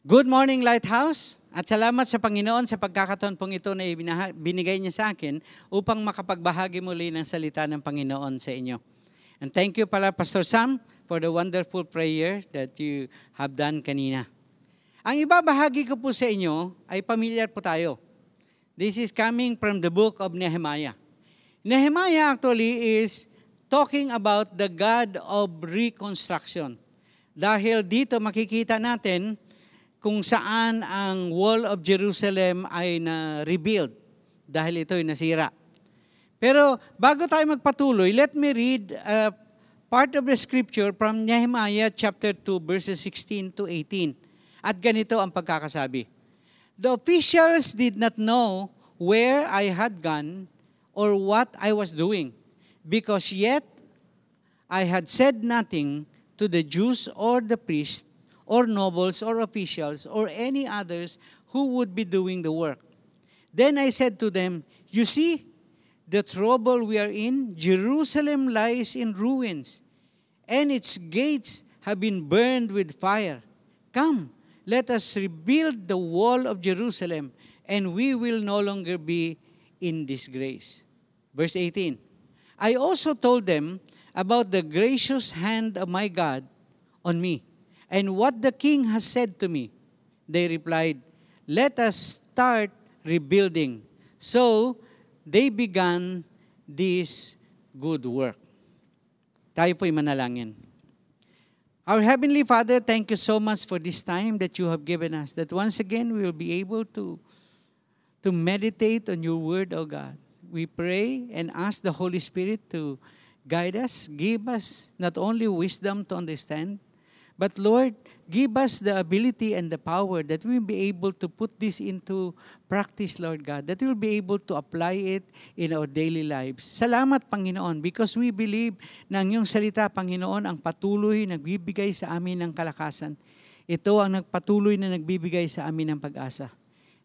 Good morning, Lighthouse. At salamat sa Panginoon sa pagkakataon pong ito na binigay niya sa akin upang makapagbahagi muli ng salita ng Panginoon sa inyo. And thank you pala, Pastor Sam, for the wonderful prayer that you have done kanina. Ang ibabahagi ko po sa inyo ay familiar po tayo. This is coming from the book of Nehemiah. Nehemiah actually is talking about the God of reconstruction. Dahil dito makikita natin kung saan ang wall of Jerusalem ay na-rebuild dahil ito ay nasira. Pero bago tayo magpatuloy, let me read uh, part of the scripture from Nehemiah chapter 2 verses 16 to 18. At ganito ang pagkakasabi. The officials did not know where I had gone or what I was doing, because yet I had said nothing to the Jews or the priests or nobles or officials or any others who would be doing the work. Then I said to them, You see, the trouble we are in, Jerusalem lies in ruins, and its gates have been burned with fire. Come, let us rebuild the wall of Jerusalem, and we will no longer be in disgrace. Verse 18 I also told them about the gracious hand of my God on me, and what the king has said to me. They replied, Let us start rebuilding. So they began this good work. Tayo po'y manalangin. Our Heavenly Father, thank you so much for this time that you have given us, that once again we will be able to, to meditate on your word, O God. We pray and ask the Holy Spirit to guide us, give us not only wisdom to understand, but Lord, give us the ability and the power that we'll be able to put this into practice, Lord God, that we'll be able to apply it in our daily lives. Salamat, Panginoon, because we believe na ang iyong salita, Panginoon, ang patuloy nagbibigay sa amin ng kalakasan. Ito ang nagpatuloy na nagbibigay sa amin ng pag-asa.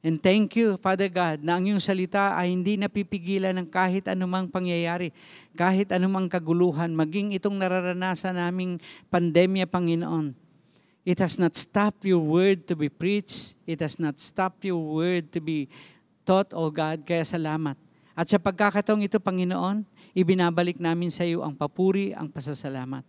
And thank you, Father God, na ang iyong salita ay hindi napipigilan ng kahit anumang pangyayari, kahit anumang kaguluhan, maging itong nararanasan naming pandemya, Panginoon. It has not stopped your word to be preached. It has not stopped your word to be taught, O God. Kaya salamat. At sa pagkakataong ito, Panginoon, ibinabalik namin sa iyo ang papuri, ang pasasalamat.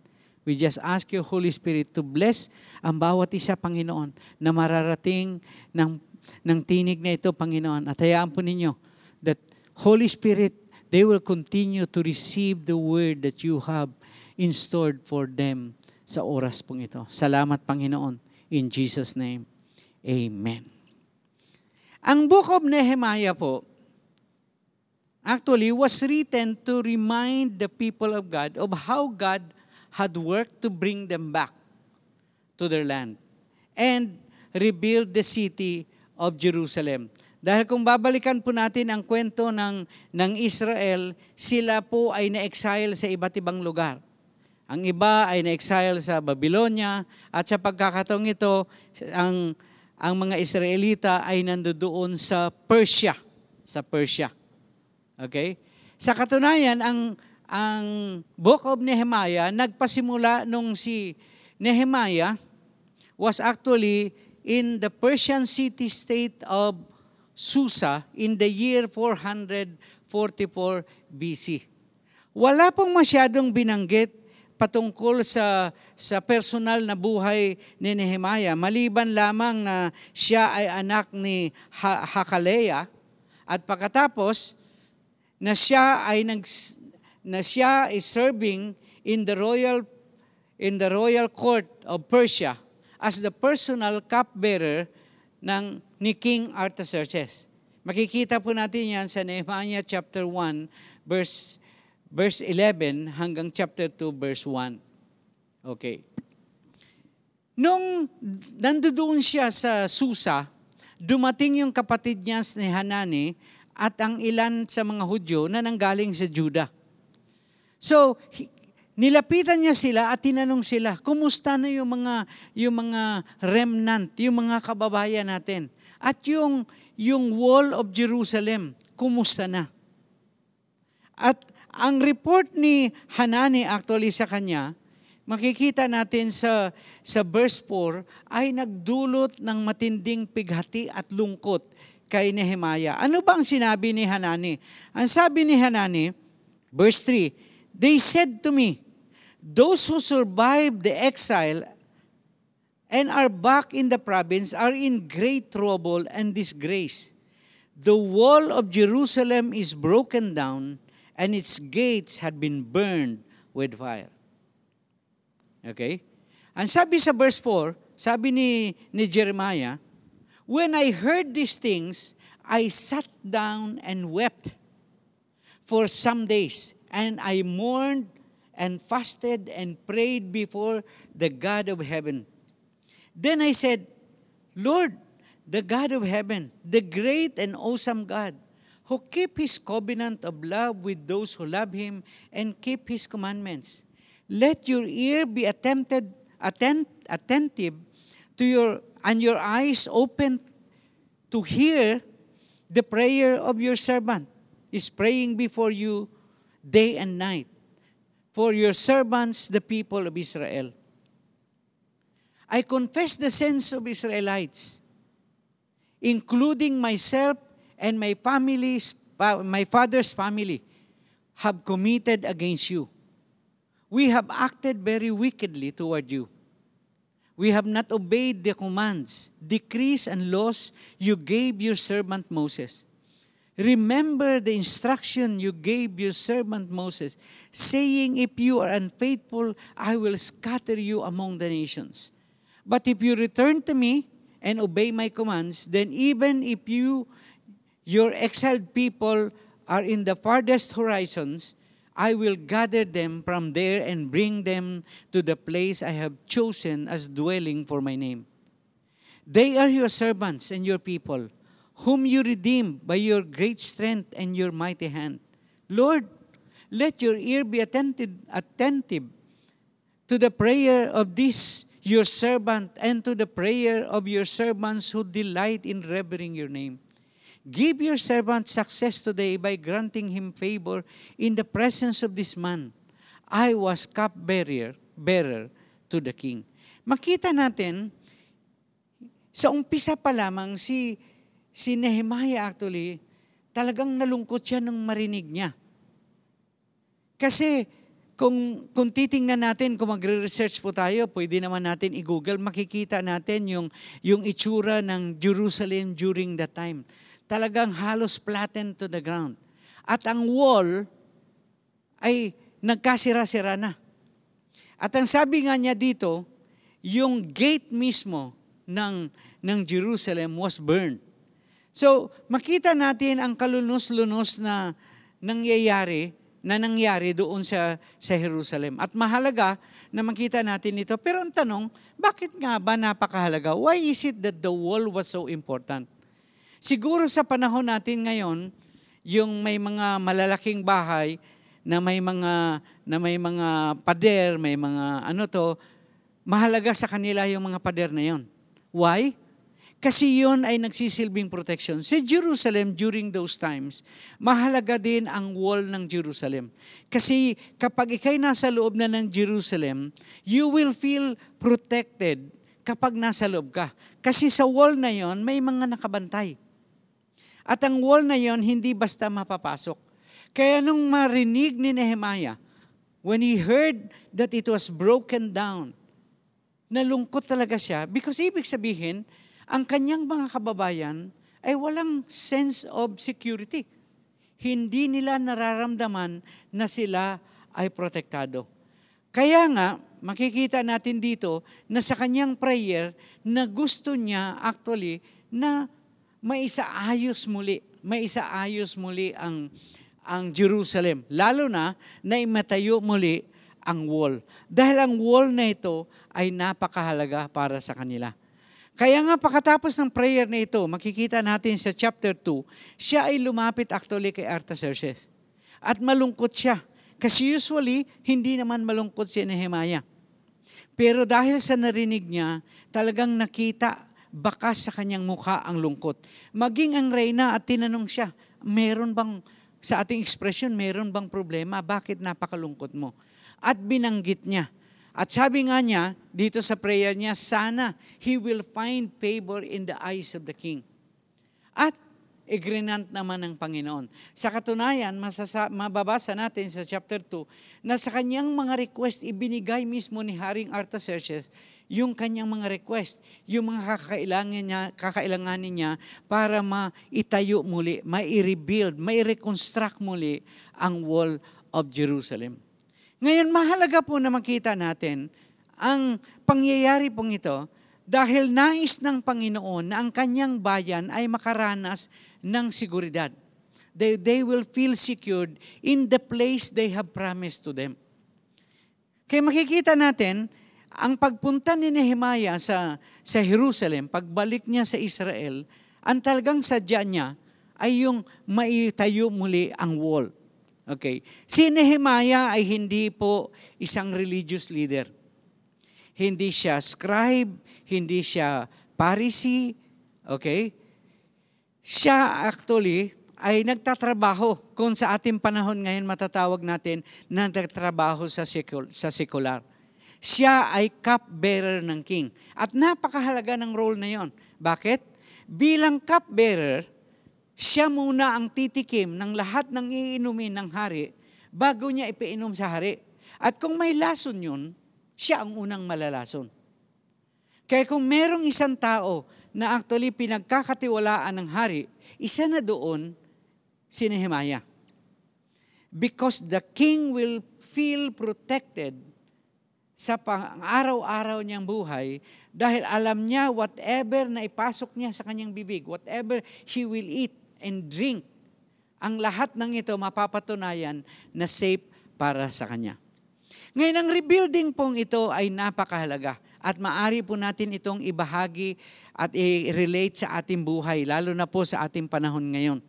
We just ask you, Holy Spirit, to bless ang bawat isa, Panginoon, na mararating ng ng tinig na ito, Panginoon. At hayaan po ninyo that Holy Spirit, they will continue to receive the word that you have in stored for them sa oras pong ito. Salamat, Panginoon. In Jesus' name, Amen. Ang book of Nehemiah po, actually was written to remind the people of God of how God had worked to bring them back to their land and rebuild the city of Jerusalem. Dahil kung babalikan po natin ang kwento ng, ng Israel, sila po ay na-exile sa iba't ibang lugar. Ang iba ay na-exile sa Babylonia at sa pagkakataong ito, ang, ang mga Israelita ay nandoon sa Persia. Sa Persia. Okay? Sa katunayan, ang, ang Book of Nehemiah, nagpasimula nung si Nehemiah was actually in the Persian city-state of Susa in the year 444 BC. Wala pong masyadong binanggit patungkol sa sa personal na buhay ni Nehemiah maliban lamang na siya ay anak ni ha- Hakaleya at pagkatapos na siya ay nag na siya is serving in the royal in the royal court of Persia as the personal cupbearer ng ni King Artaxerxes. Makikita po natin yan sa Nehemiah chapter 1 verse verse 11 hanggang chapter 2 verse 1. Okay. Nung nandoon siya sa Susa, dumating yung kapatid niya ni Hanani at ang ilan sa mga Hudyo na nanggaling sa Juda. So, nilapitan niya sila at tinanong sila, kumusta na yung mga, yung mga remnant, yung mga kababayan natin? At yung, yung wall of Jerusalem, kumusta na? At ang report ni Hanani actually sa kanya, makikita natin sa, sa verse 4, ay nagdulot ng matinding pighati at lungkot kay Nehemiah. Ano bang sinabi ni Hanani? Ang sabi ni Hanani, verse 3, They said to me, Those who survived the exile and are back in the province are in great trouble and disgrace. The wall of Jerusalem is broken down and its gates had been burned with fire. Okay? Ang sabi sa verse 4, sabi ni, ni Jeremiah, When I heard these things, I sat down and wept for some days, and I mourned and fasted and prayed before the God of heaven. Then I said, Lord, the God of heaven, the great and awesome God, who keep his covenant of love with those who love him and keep his commandments. Let your ear be attempted, attent, attentive to your and your eyes open to hear the prayer of your servant is praying before you day and night for your servants, the people of Israel. I confess the sins of Israelites, including myself and my family's, my father's family, have committed against you. We have acted very wickedly toward you. We have not obeyed the commands, decrees, and laws you gave your servant Moses. Remember the instruction you gave your servant Moses, saying, If you are unfaithful, I will scatter you among the nations. But if you return to me and obey my commands, then even if you your exiled people are in the farthest horizons, I will gather them from there and bring them to the place I have chosen as dwelling for my name. They are your servants and your people, whom you redeemed by your great strength and your mighty hand. Lord, let your ear be attentive, attentive to the prayer of this your servant and to the prayer of your servants who delight in revering your name. Give your servant success today by granting him favor in the presence of this man. I was cupbearer bearer to the king. Makita natin, sa umpisa pa lamang, si, si Nehemiah actually, talagang nalungkot siya nung marinig niya. Kasi kung, kung titingnan natin, kung magre-research po tayo, pwede naman natin i-google, makikita natin yung, yung itsura ng Jerusalem during that time talagang halos flattened to the ground. At ang wall ay nagkasira-sira na. At ang sabi nga niya dito, yung gate mismo ng, ng Jerusalem was burned. So, makita natin ang kalunos-lunos na nangyayari na nangyari doon sa, sa Jerusalem. At mahalaga na makita natin ito. Pero ang tanong, bakit nga ba napakahalaga? Why is it that the wall was so important? Siguro sa panahon natin ngayon, yung may mga malalaking bahay na may mga na may mga pader, may mga ano to, mahalaga sa kanila yung mga pader na yon. Why? Kasi yun ay nagsisilbing protection. Sa Jerusalem during those times, mahalaga din ang wall ng Jerusalem. Kasi kapag ikay nasa loob na ng Jerusalem, you will feel protected kapag nasa loob ka. Kasi sa wall na yon may mga nakabantay. At ang wall na yon hindi basta mapapasok. Kaya nung marinig ni Nehemiah, when he heard that it was broken down, nalungkot talaga siya because ibig sabihin, ang kanyang mga kababayan ay walang sense of security. Hindi nila nararamdaman na sila ay protektado. Kaya nga, makikita natin dito na sa kanyang prayer na gusto niya actually na maisaayos muli, maisaayos muli ang ang Jerusalem. Lalo na na imatayo muli ang wall. Dahil ang wall na ito ay napakahalaga para sa kanila. Kaya nga pagkatapos ng prayer na ito, makikita natin sa chapter 2, siya ay lumapit actually kay Artaxerxes. At malungkot siya. Kasi usually, hindi naman malungkot si Nehemiah. Pero dahil sa narinig niya, talagang nakita bakas sa kanyang mukha ang lungkot. Maging ang reyna at tinanong siya, meron bang, sa ating ekspresyon, meron bang problema? Bakit napakalungkot mo? At binanggit niya. At sabi nga niya, dito sa prayer niya, sana he will find favor in the eyes of the king. At igrinant naman ng Panginoon. Sa katunayan, masasa, mababasa natin sa chapter 2 na sa kanyang mga request, ibinigay mismo ni Haring Artaxerxes yung kanyang mga request, yung mga kakailangan niya, kakailanganin niya para maitayo muli, mai-rebuild, mai-reconstruct muli ang wall of Jerusalem. Ngayon, mahalaga po na makita natin ang pangyayari pong ito dahil nais ng Panginoon na ang kanyang bayan ay makaranas ng seguridad. They, they will feel secured in the place they have promised to them. Kaya makikita natin, ang pagpunta ni Nehemiah sa, sa Jerusalem, pagbalik niya sa Israel, ang talagang sadya niya ay yung maitayo muli ang wall. Okay. Si Nehemiah ay hindi po isang religious leader. Hindi siya scribe, hindi siya Pharisee, okay? Siya actually ay nagtatrabaho kung sa ating panahon ngayon matatawag natin na nagtatrabaho sa, sekul- sa sekular. Siya ay cup-bearer ng king. At napakahalaga ng role na yon. Bakit? Bilang cup-bearer, siya muna ang titikim ng lahat ng iinumin ng hari bago niya ipainom sa hari. At kung may lason yun, siya ang unang malalason. Kaya kung merong isang tao na actually pinagkakatiwalaan ng hari, isa na doon si Nehemiah. Because the king will feel protected sa pang-araw-araw niyang buhay dahil alam niya whatever na ipasok niya sa kanyang bibig, whatever he will eat, and drink, ang lahat ng ito mapapatunayan na safe para sa Kanya. Ngayon, ang rebuilding pong ito ay napakahalaga at maari po natin itong ibahagi at i-relate sa ating buhay, lalo na po sa ating panahon ngayon.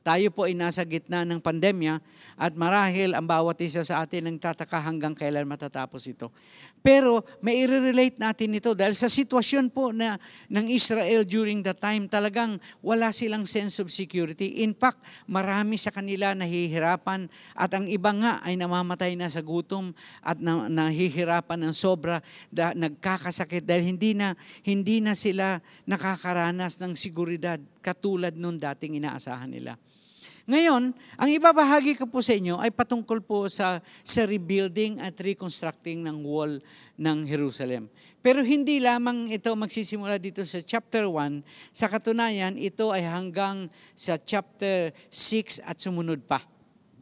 Tayo po ay nasa gitna ng pandemya at marahil ang bawat isa sa atin ang tataka hanggang kailan matatapos ito. Pero may i-relate natin ito dahil sa sitwasyon po na ng Israel during the time talagang wala silang sense of security. In fact, marami sa kanila nahihirapan at ang iba nga ay namamatay na sa gutom at na, nahihirapan ng sobra da, nagkakasakit dahil hindi na hindi na sila nakakaranas ng seguridad katulad nung dating inaasahan nila. Ngayon, ang ibabahagi ko po sa inyo ay patungkol po sa, sa rebuilding at reconstructing ng wall ng Jerusalem. Pero hindi lamang ito magsisimula dito sa chapter 1. Sa katunayan, ito ay hanggang sa chapter 6 at sumunod pa.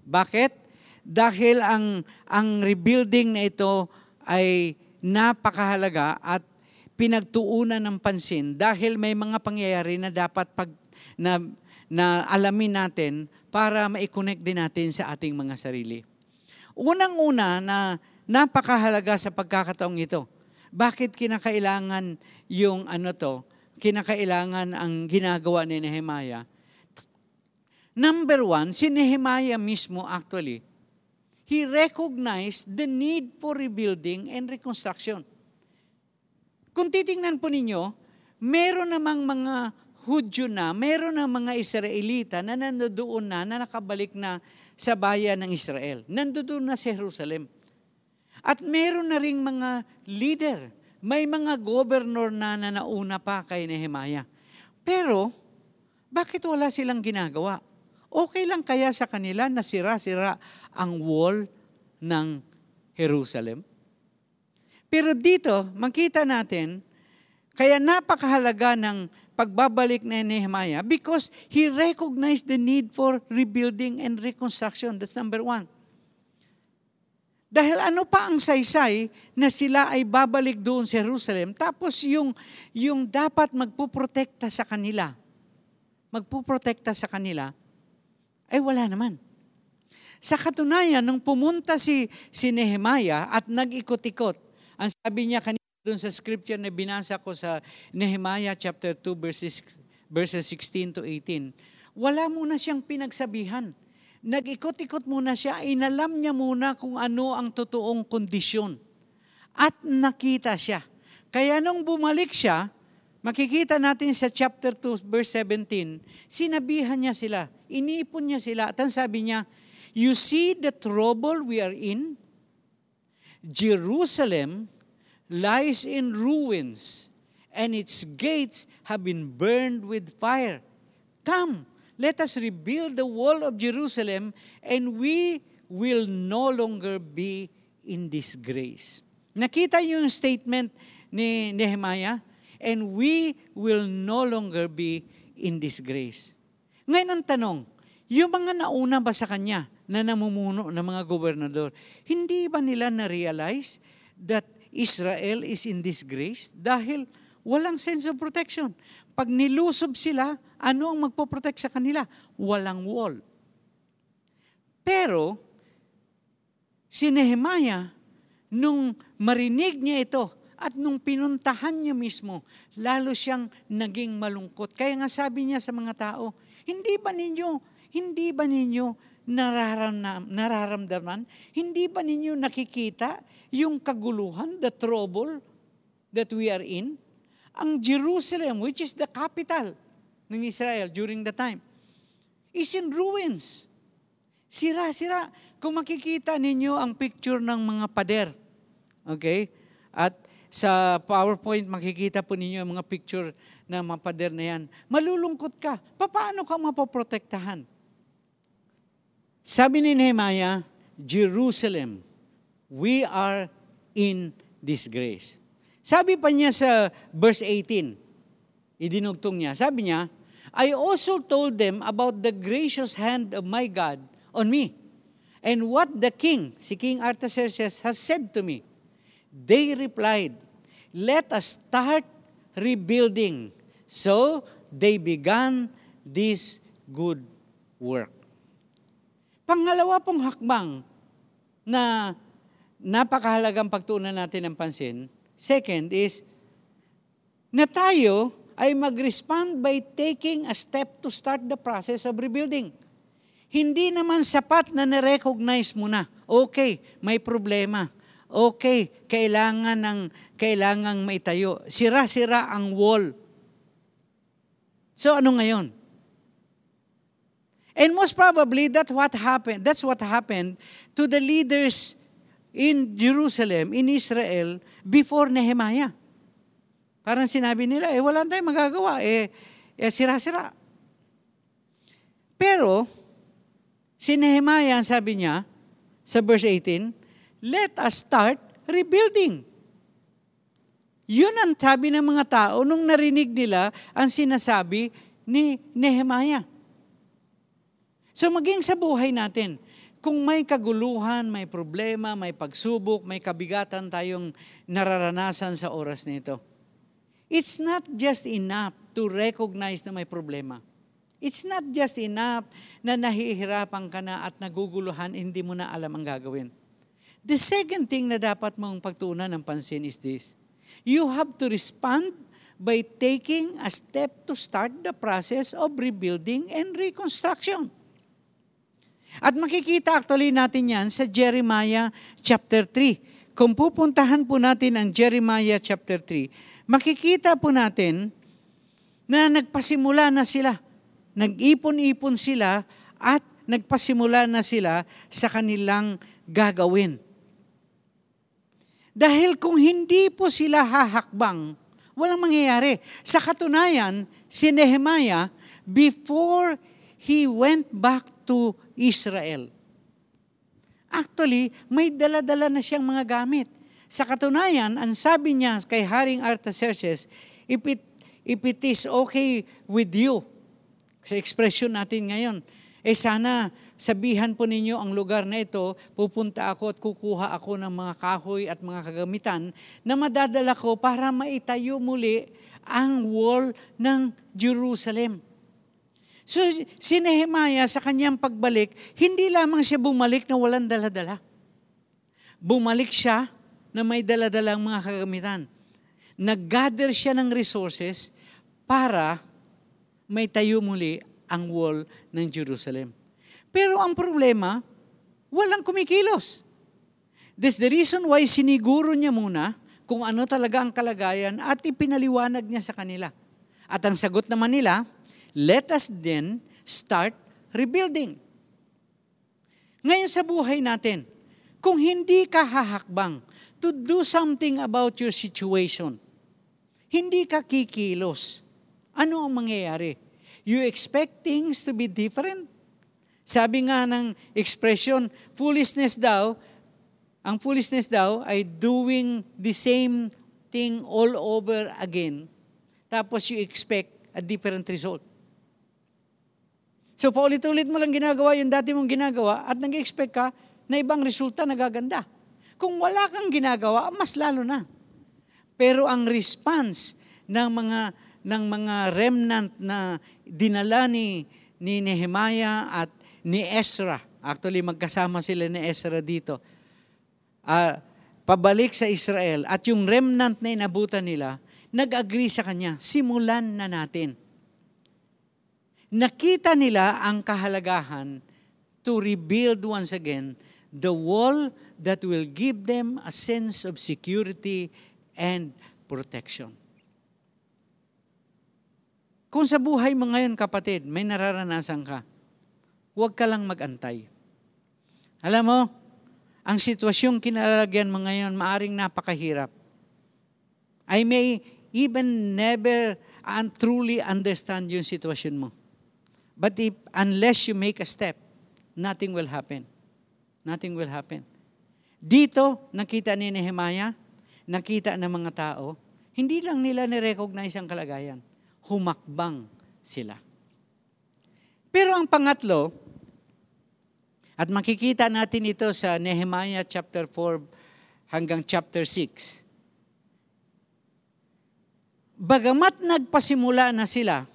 Bakit? Dahil ang, ang rebuilding na ito ay napakahalaga at pinagtuunan ng pansin dahil may mga pangyayari na dapat pag na, na alamin natin para ma-connect din natin sa ating mga sarili. Unang-una na napakahalaga sa pagkakataong ito. Bakit kinakailangan yung ano to, kinakailangan ang ginagawa ni Nehemiah? Number one, si Nehemiah mismo actually, he recognized the need for rebuilding and reconstruction. Kung titingnan po ninyo, meron namang mga Hudyo na, meron ng mga Israelita na nandoon na, na nakabalik na sa bayan ng Israel. Nandoon na sa Jerusalem. At meron na ring mga leader. May mga governor na na nauna pa kay Nehemiah. Pero, bakit wala silang ginagawa? Okay lang kaya sa kanila na sira-sira ang wall ng Jerusalem? Pero dito, makita natin, kaya napakahalaga ng pagbabalik ni Nehemiah because he recognized the need for rebuilding and reconstruction. That's number one. Dahil ano pa ang saysay na sila ay babalik doon sa Jerusalem, tapos yung, yung dapat magpuprotekta sa kanila, magpuprotekta sa kanila, ay wala naman. Sa katunayan, nung pumunta si, si Nehemiah at nag-ikot-ikot, ang sabi niya kanina, doon sa scripture na binasa ko sa Nehemiah chapter 2 verses, verses 16 to 18, wala muna siyang pinagsabihan. Nag-ikot-ikot muna siya, inalam niya muna kung ano ang totoong kondisyon. At nakita siya. Kaya nung bumalik siya, makikita natin sa chapter 2 verse 17, sinabihan niya sila, iniipon niya sila, at ang sabi niya, You see the trouble we are in? Jerusalem lies in ruins, and its gates have been burned with fire. Come, let us rebuild the wall of Jerusalem, and we will no longer be in disgrace. Nakita yung statement ni Nehemiah, and we will no longer be in disgrace. Ngayon ang tanong, yung mga nauna ba sa kanya na namumuno ng mga gobernador, hindi ba nila na-realize that Israel is in disgrace dahil walang sense of protection. Pag nilusob sila, ano ang magpoprotect sa kanila? Walang wall. Pero, si Nehemiah, nung marinig niya ito, at nung pinuntahan niya mismo, lalo siyang naging malungkot. Kaya nga sabi niya sa mga tao, hindi ba ninyo, hindi ba ninyo nararamdaman, nararamdaman? Hindi ba ninyo nakikita yung kaguluhan, the trouble that we are in? Ang Jerusalem, which is the capital ng Israel during the time, is in ruins. Sira-sira. Kung makikita ninyo ang picture ng mga pader, okay? At sa PowerPoint, makikita po ninyo ang mga picture ng mga pader na yan. Malulungkot ka. Paano ka mapoprotektahan? Sabi ni Nehemiah, Jerusalem, we are in disgrace. Sabi pa niya sa verse 18, idinugtong niya, sabi niya, I also told them about the gracious hand of my God on me, and what the king, si King Artaxerxes, has said to me. They replied, Let us start rebuilding. So they began this good work. Pangalawa pong hakbang na napakahalagang pagtuunan natin ng pansin, second is, na tayo ay mag-respond by taking a step to start the process of rebuilding. Hindi naman sapat na na-recognize mo na, okay, may problema okay, kailangan ng kailangang maitayo. Sira-sira ang wall. So ano ngayon? And most probably that what happened, that's what happened to the leaders in Jerusalem, in Israel, before Nehemiah. Parang sinabi nila, eh wala tayong magagawa, eh, eh sira-sira. Pero, si Nehemiah, sabi niya, sa verse 18, let us start rebuilding. Yun ang sabi ng mga tao nung narinig nila ang sinasabi ni Nehemiah. So maging sa buhay natin, kung may kaguluhan, may problema, may pagsubok, may kabigatan tayong nararanasan sa oras nito, it's not just enough to recognize na may problema. It's not just enough na nahihirapan ka na at naguguluhan, hindi mo na alam ang gagawin. The second thing na dapat mong pagtuunan ng pansin is this. You have to respond by taking a step to start the process of rebuilding and reconstruction. At makikita actually natin yan sa Jeremiah chapter 3. Kung pupuntahan po natin ang Jeremiah chapter 3, makikita po natin na nagpasimula na sila. Nag-ipon-ipon sila at nagpasimula na sila sa kanilang gagawin. Dahil kung hindi po sila hahakbang, walang mangyayari. Sa katunayan, si Nehemiah, before he went back to Israel, actually, may dala-dala na siyang mga gamit. Sa katunayan, ang sabi niya kay Haring Artaxerxes, if it, if it is okay with you, sa expression natin ngayon, eh sana sabihan po ninyo ang lugar na ito, pupunta ako at kukuha ako ng mga kahoy at mga kagamitan na madadala ko para maitayo muli ang wall ng Jerusalem. So, si Nehemiah sa kanyang pagbalik, hindi lamang siya bumalik na walang daladala. Bumalik siya na may daladalang mga kagamitan. Nag-gather siya ng resources para may tayo muli ang wall ng Jerusalem. Pero ang problema, walang kumikilos. That's the reason why siniguro niya muna kung ano talaga ang kalagayan at ipinaliwanag niya sa kanila. At ang sagot naman nila, let us then start rebuilding. Ngayon sa buhay natin, Kung hindi ka hahakbang to do something about your situation, hindi ka kikilos, ano ang mangyayari? You expect things to be different? Sabi nga ng expression, foolishness daw, ang foolishness daw ay doing the same thing all over again. Tapos you expect a different result. So paulit-ulit mo lang ginagawa yung dati mong ginagawa at nag-expect ka na ibang resulta na gaganda. Kung wala kang ginagawa, mas lalo na. Pero ang response ng mga ng mga remnant na dinala ni, ni Nehemiah at ni Ezra, actually magkasama sila ni Ezra dito, uh, pabalik sa Israel at yung remnant na inabutan nila, nag-agree sa kanya, simulan na natin. Nakita nila ang kahalagahan to rebuild once again the wall that will give them a sense of security and protection. Kung sa buhay mo ngayon, kapatid, may nararanasan ka, huwag ka lang magantay. Alam mo, ang sitwasyong kinalalagyan mo ngayon, maaring napakahirap. I may even never and truly understand yung sitwasyon mo. But if, unless you make a step, nothing will happen. Nothing will happen. Dito, nakita ni Nehemiah, nakita ng mga tao, hindi lang nila ni-recognize ang kalagayan. Humakbang sila. Pero ang pangatlo, at makikita natin ito sa Nehemiah chapter 4 hanggang chapter 6. Bagamat nagpasimula na sila,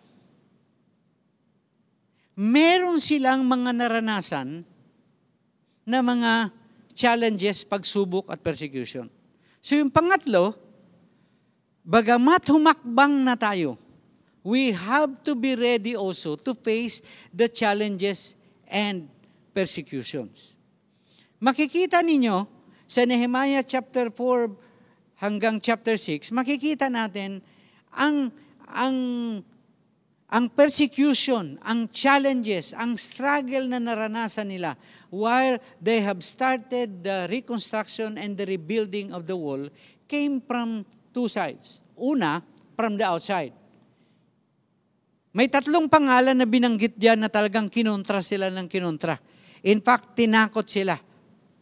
meron silang mga naranasan na mga challenges, pagsubok at persecution. So yung pangatlo, bagamat humakbang na tayo, we have to be ready also to face the challenges and persecutions. Makikita ninyo sa Nehemiah chapter 4 hanggang chapter 6, makikita natin ang ang ang persecution, ang challenges, ang struggle na naranasan nila while they have started the reconstruction and the rebuilding of the wall came from two sides. Una, from the outside. May tatlong pangalan na binanggit diyan na talagang kinontra sila ng kinontra. In fact, tinakot sila.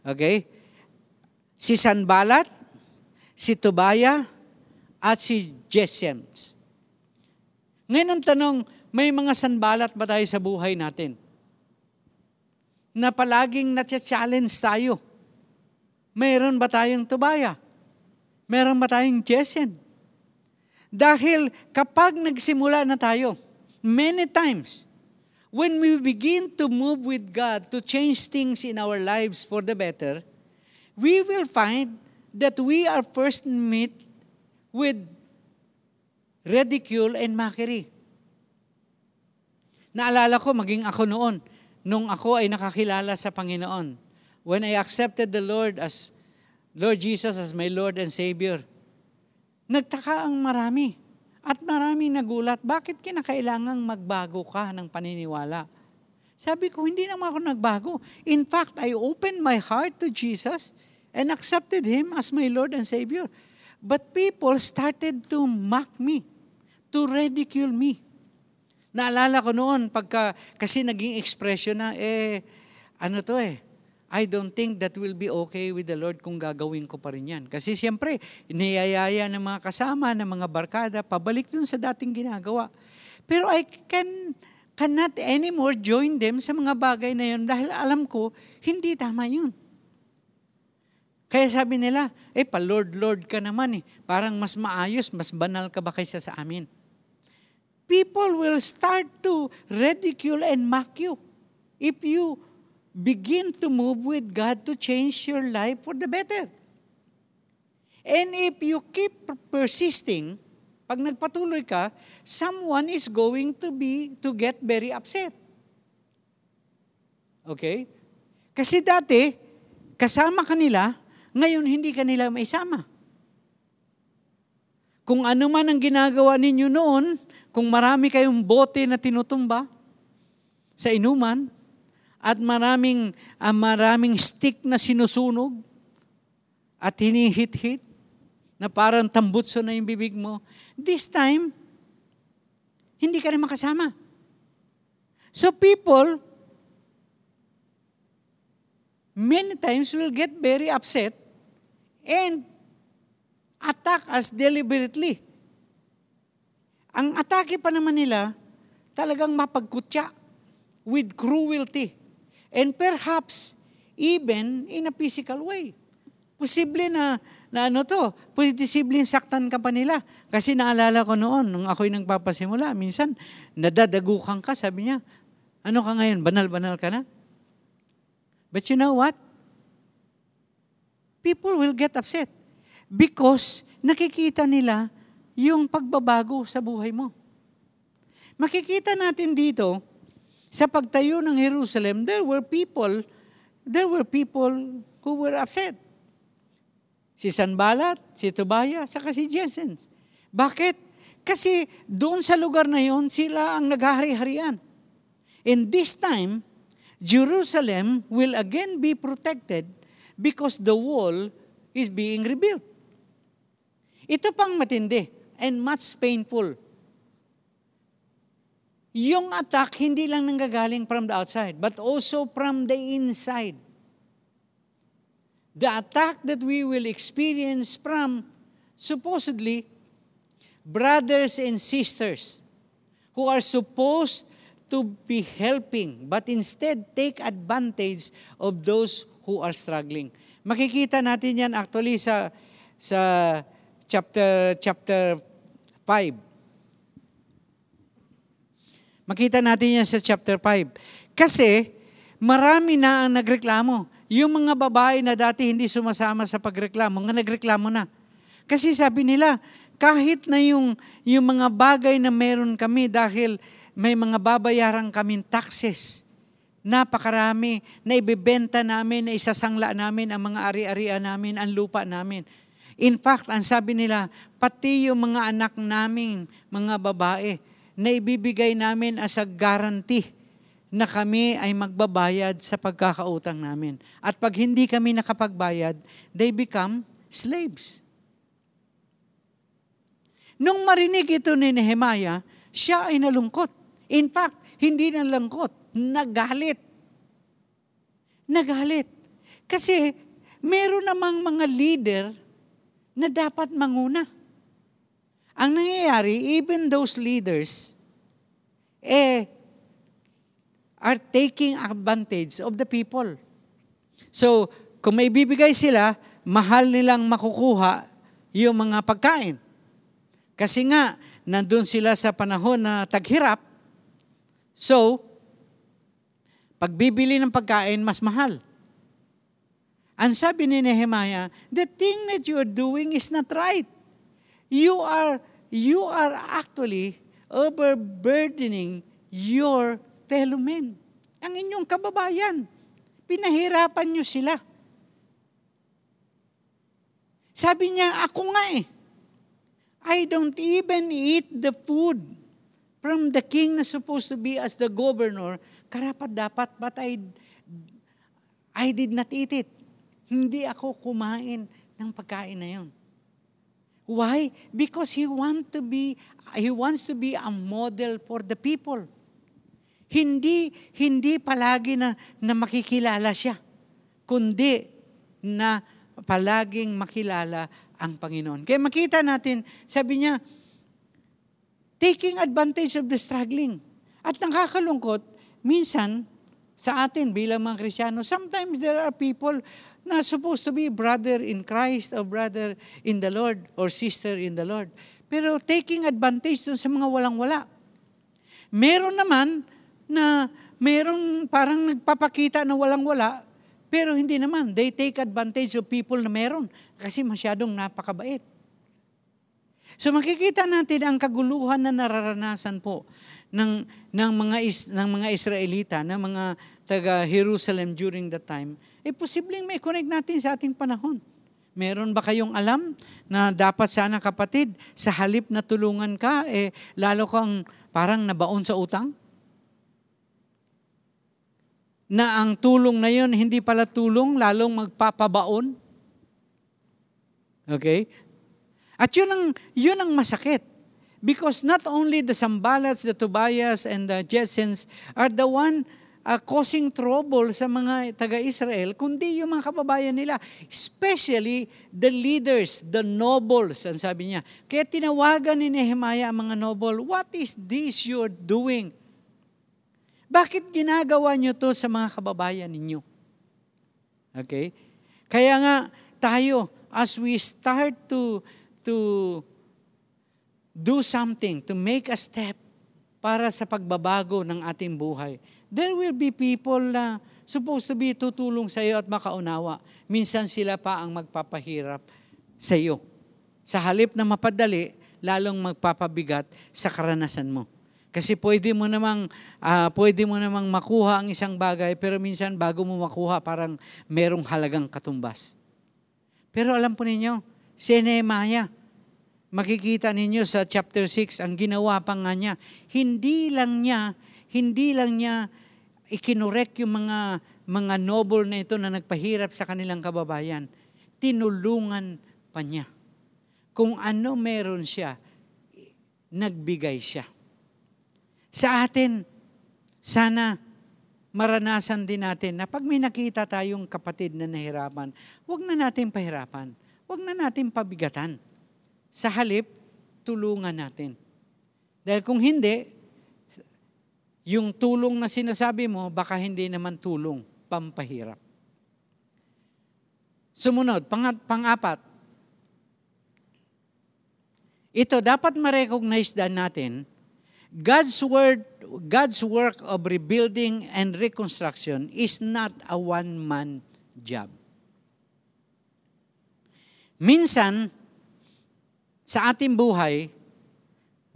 Okay? Si Sanbalat, si Tobaya, at si Jesems. Ngayon ang tanong, may mga sanbalat ba tayo sa buhay natin? Na palaging na-challenge tayo. Mayroon ba tayong tubaya? Meron ba tayong Jesen? Dahil kapag nagsimula na tayo, many times, when we begin to move with God to change things in our lives for the better, we will find that we are first meet with ridicule and mockery. Naalala ko, maging ako noon, nung ako ay nakakilala sa Panginoon. When I accepted the Lord as Lord Jesus as my Lord and Savior, nagtaka ang marami. At marami nagulat, bakit kinakailangang magbago ka ng paniniwala? Sabi ko, hindi naman ako nagbago. In fact, I opened my heart to Jesus and accepted Him as my Lord and Savior. But people started to mock me to ridicule me. Naalala ko noon, pagka, kasi naging expression na, eh, ano to eh, I don't think that will be okay with the Lord kung gagawin ko pa rin yan. Kasi siyempre, niyayaya ng mga kasama, ng mga barkada, pabalik dun sa dating ginagawa. Pero I can, cannot anymore join them sa mga bagay na yun dahil alam ko, hindi tama yun. Kaya sabi nila, eh, pa-Lord, Lord ka naman eh. Parang mas maayos, mas banal ka ba kaysa sa amin? People will start to ridicule and mock you if you begin to move with God to change your life for the better. And if you keep persisting, pag nagpatuloy ka, someone is going to be to get very upset. Okay? Kasi dati, kasama kanila, ngayon hindi kanila maisama. Kung ano man ang ginagawa ninyo noon, kung marami kayong bote na tinutumba sa inuman, at maraming, uh, maraming stick na sinusunog at hinihit-hit na parang tambutso na yung bibig mo. This time, hindi ka rin makasama. So people, many times will get very upset and attack us deliberately. Ang atake pa naman nila, talagang mapagkutya with cruelty. And perhaps, even in a physical way. Posible na, na ano to, posibleng saktan ka pa nila. Kasi naalala ko noon, nung ako'y nagpapasimula, minsan, nadadagukan ka, sabi niya, ano ka ngayon, banal-banal ka na? But you know what? People will get upset because nakikita nila yung pagbabago sa buhay mo. Makikita natin dito, sa pagtayo ng Jerusalem, there were people, there were people who were upset. Si Sanbalat, si Tobaya, saka si Jensen. Bakit? Kasi doon sa lugar na yon, sila ang naghahari-harian. In this time, Jerusalem will again be protected because the wall is being rebuilt. Ito pang matindi and much painful yung attack hindi lang nanggagaling from the outside, but also from the inside. The attack that we will experience from supposedly brothers and sisters who are supposed to be helping, but instead take advantage of those who are struggling. Makikita natin yan actually sa sa chapter chapter 5 Makita natin yan sa chapter 5. Kasi marami na ang nagreklamo. Yung mga babae na dati hindi sumasama sa pagreklamo, nga nagreklamo na. Kasi sabi nila, kahit na yung, yung mga bagay na meron kami dahil may mga babayaran kaming taxes, napakarami na ibebenta namin, na isasangla namin ang mga ari-arian namin, ang lupa namin. In fact, ang sabi nila, pati yung mga anak namin, mga babae, na ibibigay namin as a guarantee na kami ay magbabayad sa pagkakautang namin. At pag hindi kami nakapagbayad, they become slaves. Nung marinig ito ni Nehemiah, siya ay nalungkot. In fact, hindi nalungkot, nagalit. Nagalit. Kasi meron namang mga leader na dapat manguna. Ang nangyayari, even those leaders, eh, are taking advantage of the people. So, kung may bibigay sila, mahal nilang makukuha yung mga pagkain. Kasi nga, nandun sila sa panahon na taghirap, so, pagbibili ng pagkain, mas mahal. Ang sabi ni Nehemiah, the thing that you are doing is not right. You are you are actually overburdening your fellow men. Ang inyong kababayan. Pinahirapan nyo sila. Sabi niya, ako nga eh. I don't even eat the food from the king na supposed to be as the governor. Karapat dapat, but I, I did not eat it. Hindi ako kumain ng pagkain na yun. Why? Because he want to be he wants to be a model for the people. Hindi hindi palagi na, na makikilala siya, kundi na palaging makilala ang Panginoon. Kaya makita natin, sabi niya, taking advantage of the struggling. At nakakalungkot, minsan, sa atin bilang mga Krisyano, sometimes there are people na supposed to be brother in Christ or brother in the Lord or sister in the Lord. Pero taking advantage dun sa mga walang-wala. Meron naman na meron parang nagpapakita na walang-wala, pero hindi naman. They take advantage of people na meron kasi masyadong napakabait. So makikita natin ang kaguluhan na nararanasan po ng ng mga is, ng mga Israelita, ng mga taga Jerusalem during that time eh posibleng may connect natin sa ating panahon. Meron ba kayong alam na dapat sana kapatid, sa halip na tulungan ka, eh, lalo kang parang nabaon sa utang? na ang tulong na yon hindi pala tulong, lalong magpapabaon. Okay? At yun ang, yun ang masakit. Because not only the Sambalats, the Tobias, and the Jessens are the one uh, causing trouble sa mga taga-Israel, kundi yung mga kababayan nila. Especially the leaders, the nobles, ang sabi niya. Kaya tinawagan ni Nehemiah ang mga noble, What is this you're doing? Bakit ginagawa nyo to sa mga kababayan ninyo? Okay? Kaya nga, tayo, as we start to, to do something, to make a step para sa pagbabago ng ating buhay. There will be people na supposed to be tutulong sa iyo at makaunawa. Minsan sila pa ang magpapahirap sa iyo. Sa halip na mapadali, lalong magpapabigat sa karanasan mo. Kasi pwede mo namang uh, pwede mo namang makuha ang isang bagay pero minsan bago mo makuha parang merong halagang katumbas. Pero alam po ninyo, si Nehemiah, makikita ninyo sa chapter 6, ang ginawa pa nga niya, hindi lang niya, hindi lang niya ikinorek yung mga, mga noble na ito na nagpahirap sa kanilang kababayan. Tinulungan pa niya. Kung ano meron siya, nagbigay siya. Sa atin, sana maranasan din natin na pag may nakita tayong kapatid na nahirapan, huwag na natin pahirapan. Huwag na natin pabigatan sa halip, tulungan natin. Dahil kung hindi, yung tulong na sinasabi mo, baka hindi naman tulong, pampahirap. Sumunod, pang, pang-apat. Ito, dapat ma-recognize dan natin, God's word, God's work of rebuilding and reconstruction is not a one-man job. Minsan, sa ating buhay,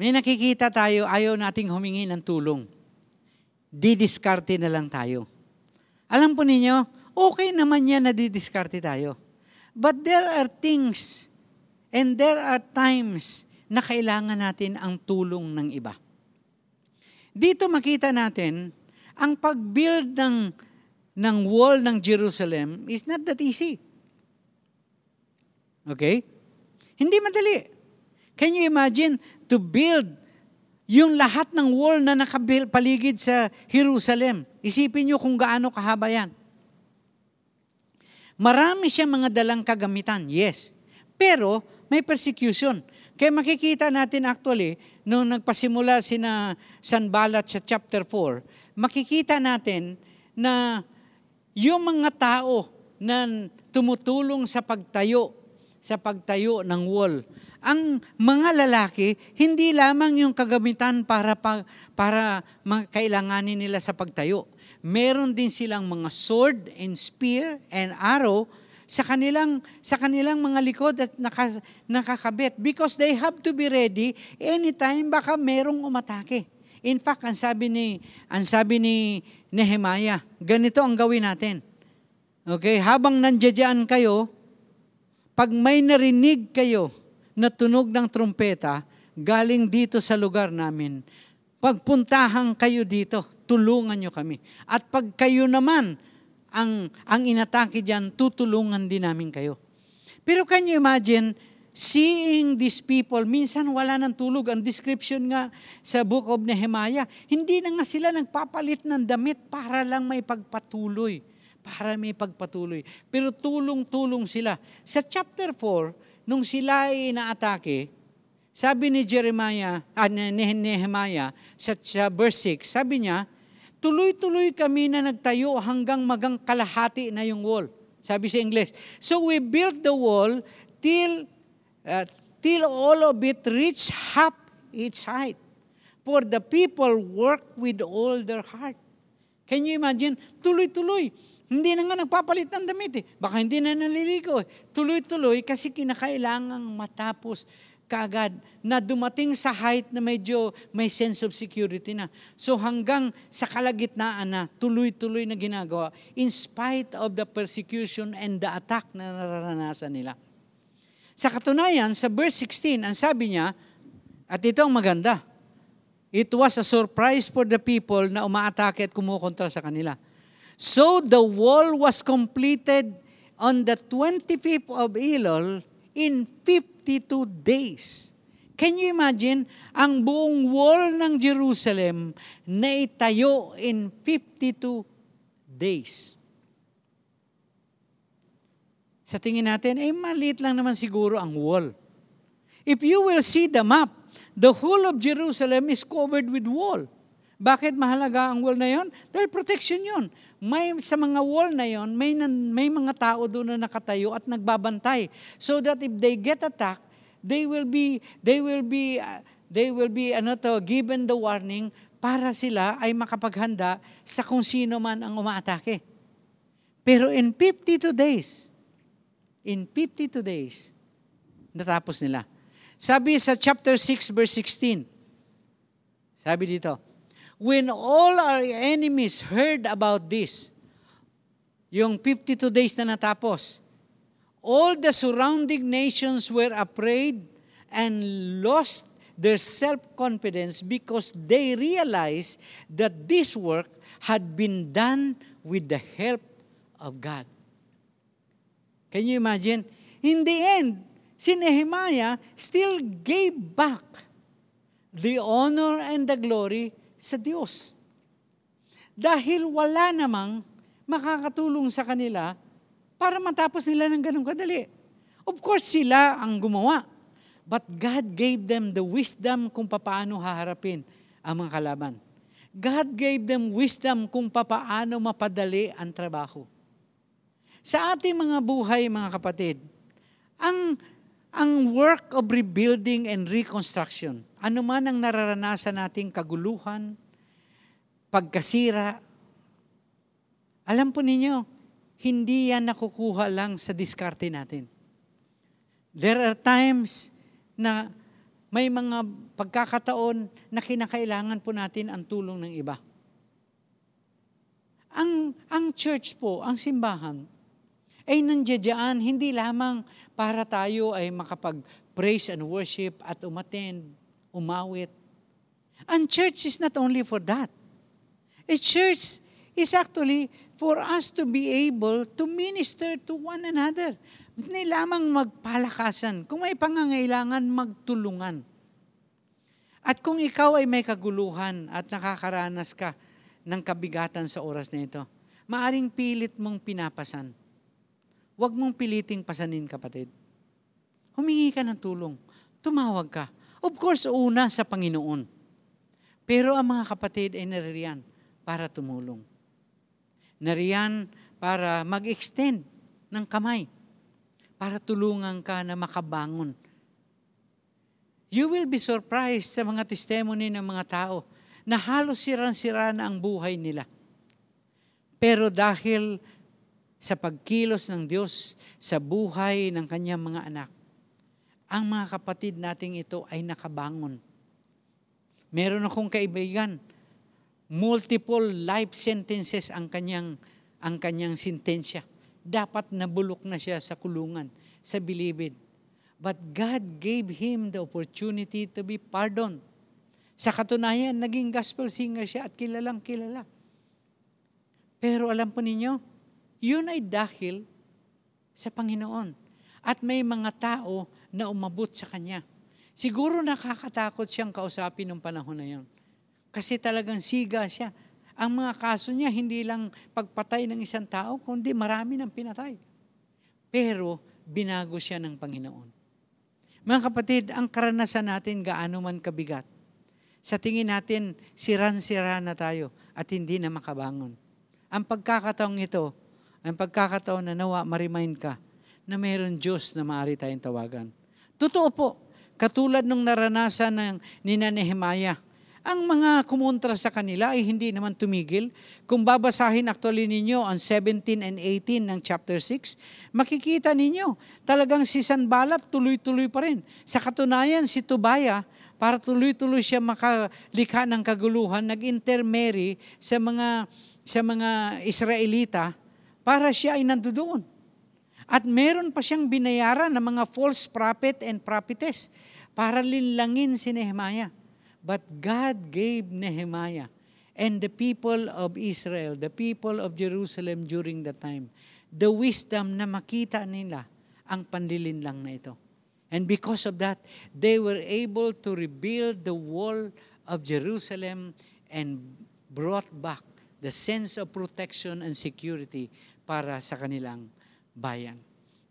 may nakikita tayo, ayaw nating humingi ng tulong. Didiskarte na lang tayo. Alam po ninyo, okay naman yan na didiskarte tayo. But there are things and there are times na kailangan natin ang tulong ng iba. Dito makita natin, ang pag-build ng, ng wall ng Jerusalem is not that easy. Okay? Hindi madali. Can you imagine to build yung lahat ng wall na nakapaligid sa Jerusalem? Isipin nyo kung gaano kahaba yan. Marami siya mga dalang kagamitan, yes. Pero may persecution. Kaya makikita natin actually, nung nagpasimula sina Sanbalat sa chapter 4, makikita natin na yung mga tao na tumutulong sa pagtayo, sa pagtayo ng wall, ang mga lalaki, hindi lamang yung kagamitan para, pa, para kailanganin nila sa pagtayo. Meron din silang mga sword and spear and arrow sa kanilang sa kanilang mga likod at naka, nakakabit because they have to be ready anytime baka merong umatake. In fact, ang sabi ni ang sabi ni Nehemiah, ganito ang gawin natin. Okay, habang nandiyan kayo, pag may narinig kayo na tunog ng trumpeta galing dito sa lugar namin. Pagpuntahan kayo dito, tulungan nyo kami. At pag kayo naman ang, ang inatake dyan, tutulungan din namin kayo. Pero can you imagine, seeing these people, minsan wala ng tulog. Ang description nga sa book of Nehemiah, hindi na nga sila nagpapalit ng damit para lang may pagpatuloy. Para may pagpatuloy. Pero tulong-tulong sila. Sa chapter 4, nung sila ay inaatake, sabi ni Jeremiah, ah, ni Nehemiah, sa, sa verse 6, sabi niya, tuloy-tuloy kami na nagtayo hanggang magang kalahati na yung wall. Sabi sa English. So we built the wall till, uh, till all of it reached half its height. For the people worked with all their heart. Can you imagine? Tuloy-tuloy. Hindi na nga nagpapalit ng damit eh. Baka hindi na naliligo eh. Tuloy-tuloy kasi kinakailangang matapos kaagad na dumating sa height na medyo may sense of security na. So hanggang sa kalagitnaan na tuloy-tuloy na ginagawa in spite of the persecution and the attack na nararanasan nila. Sa katunayan, sa verse 16, ang sabi niya, at ito ang maganda, It was a surprise for the people na umaatake at kumukontra sa kanila. So the wall was completed on the 25th of Elul in 52 days. Can you imagine ang buong wall ng Jerusalem na itayo in 52 days? Sa tingin natin, eh maliit lang naman siguro ang wall. If you will see the map, the whole of Jerusalem is covered with wall. Bakit mahalaga ang wall na yon? Dahil protection yon. May sa mga wall na yon, may may mga tao doon na nakatayo at nagbabantay so that if they get attacked, they will be they will be uh, they will be ano to given the warning para sila ay makapaghanda sa kung sino man ang umaatake. Pero in 52 days, in 52 days, natapos nila. Sabi sa chapter 6 verse 16, sabi dito, when all our enemies heard about this, yung 52 days na natapos, all the surrounding nations were afraid and lost their self-confidence because they realized that this work had been done with the help of God. Can you imagine? In the end, si Nehemiah still gave back the honor and the glory sa Diyos. Dahil wala namang makakatulong sa kanila para matapos nila ng ganun kadali. Of course, sila ang gumawa. But God gave them the wisdom kung paano haharapin ang mga kalaban. God gave them wisdom kung paano mapadali ang trabaho. Sa ating mga buhay, mga kapatid, ang ang work of rebuilding and reconstruction, ano man ang nararanasan nating kaguluhan, pagkasira, alam po ninyo, hindi yan nakukuha lang sa diskarte natin. There are times na may mga pagkakataon na kinakailangan po natin ang tulong ng iba. Ang, ang church po, ang simbahan, ay nandiyan hindi lamang para tayo ay makapag-praise and worship at umattend, umawit. And church is not only for that. A church is actually for us to be able to minister to one another. Hindi lamang magpalakasan. Kung may pangangailangan, magtulungan. At kung ikaw ay may kaguluhan at nakakaranas ka ng kabigatan sa oras na ito, maaring pilit mong pinapasan Huwag mong piliting pasanin, kapatid. Humingi ka ng tulong. Tumawag ka. Of course, una sa Panginoon. Pero ang mga kapatid ay nariyan para tumulong. Nariyan para mag-extend ng kamay. Para tulungan ka na makabangon. You will be surprised sa mga testimony ng mga tao na halos sirang-sira na ang buhay nila. Pero dahil sa pagkilos ng Diyos sa buhay ng kanyang mga anak. Ang mga kapatid nating ito ay nakabangon. Meron akong kaibigan, multiple life sentences ang kanyang ang kanyang sentensya. Dapat nabulok na siya sa kulungan, sa bilibid. But God gave him the opportunity to be pardoned. Sa katunayan, naging gospel singer siya at kilalang kilala. Pero alam po ninyo, yun ay dahil sa Panginoon. At may mga tao na umabot sa Kanya. Siguro nakakatakot siyang kausapin ng panahon na yon. Kasi talagang siga siya. Ang mga kaso niya, hindi lang pagpatay ng isang tao, kundi marami ng pinatay. Pero binago siya ng Panginoon. Mga kapatid, ang karanasan natin gaano man kabigat. Sa tingin natin, siran-sira na tayo at hindi na makabangon. Ang pagkakataong ito, ang pagkakataon na nawa, ma-remind ka na mayroon Diyos na maaari tayong tawagan. Totoo po, katulad nung naranasan ng ni Nehemiah, ang mga kumontra sa kanila ay hindi naman tumigil. Kung babasahin actually ninyo ang 17 and 18 ng chapter 6, makikita ninyo talagang si Sanbalat tuloy-tuloy pa rin. Sa katunayan, si Tubaya, para tuloy-tuloy siya makalikha ng kaguluhan, nag-intermarry sa mga sa mga Israelita para siya ay nandoon. At meron pa siyang binayaran ng mga false prophet and prophetess para linlangin si Nehemiah. But God gave Nehemiah and the people of Israel, the people of Jerusalem during the time, the wisdom na makita nila ang panlilinlang na ito. And because of that, they were able to rebuild the wall of Jerusalem and brought back the sense of protection and security para sa kanilang bayan.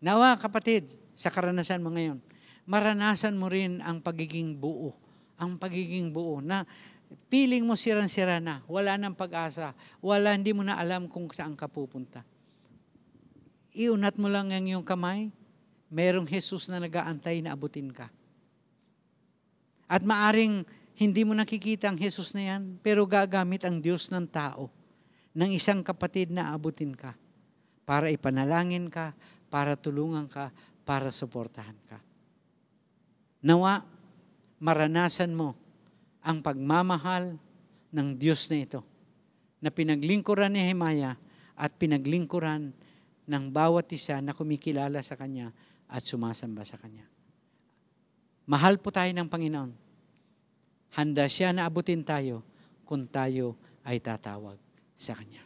Nawa kapatid, sa karanasan mo ngayon, maranasan mo rin ang pagiging buo. Ang pagiging buo na feeling mo sirang-sira na, wala nang pag-asa, wala, hindi mo na alam kung saan ka pupunta. Iunat mo lang ang iyong kamay, merong Jesus na nagaantay na abutin ka. At maaring hindi mo nakikita ang Jesus na yan, pero gagamit ang Diyos ng tao, ng isang kapatid na abutin ka, para ipanalangin ka, para tulungan ka, para suportahan ka. Nawa, maranasan mo ang pagmamahal ng Diyos na ito, na pinaglingkuran ni Hemaya at pinaglingkuran ng bawat isa na kumikilala sa Kanya at sumasamba sa Kanya. Mahal po tayo ng Panginoon. Handa siya na abutin tayo kung tayo ay tatawag sa Kanya.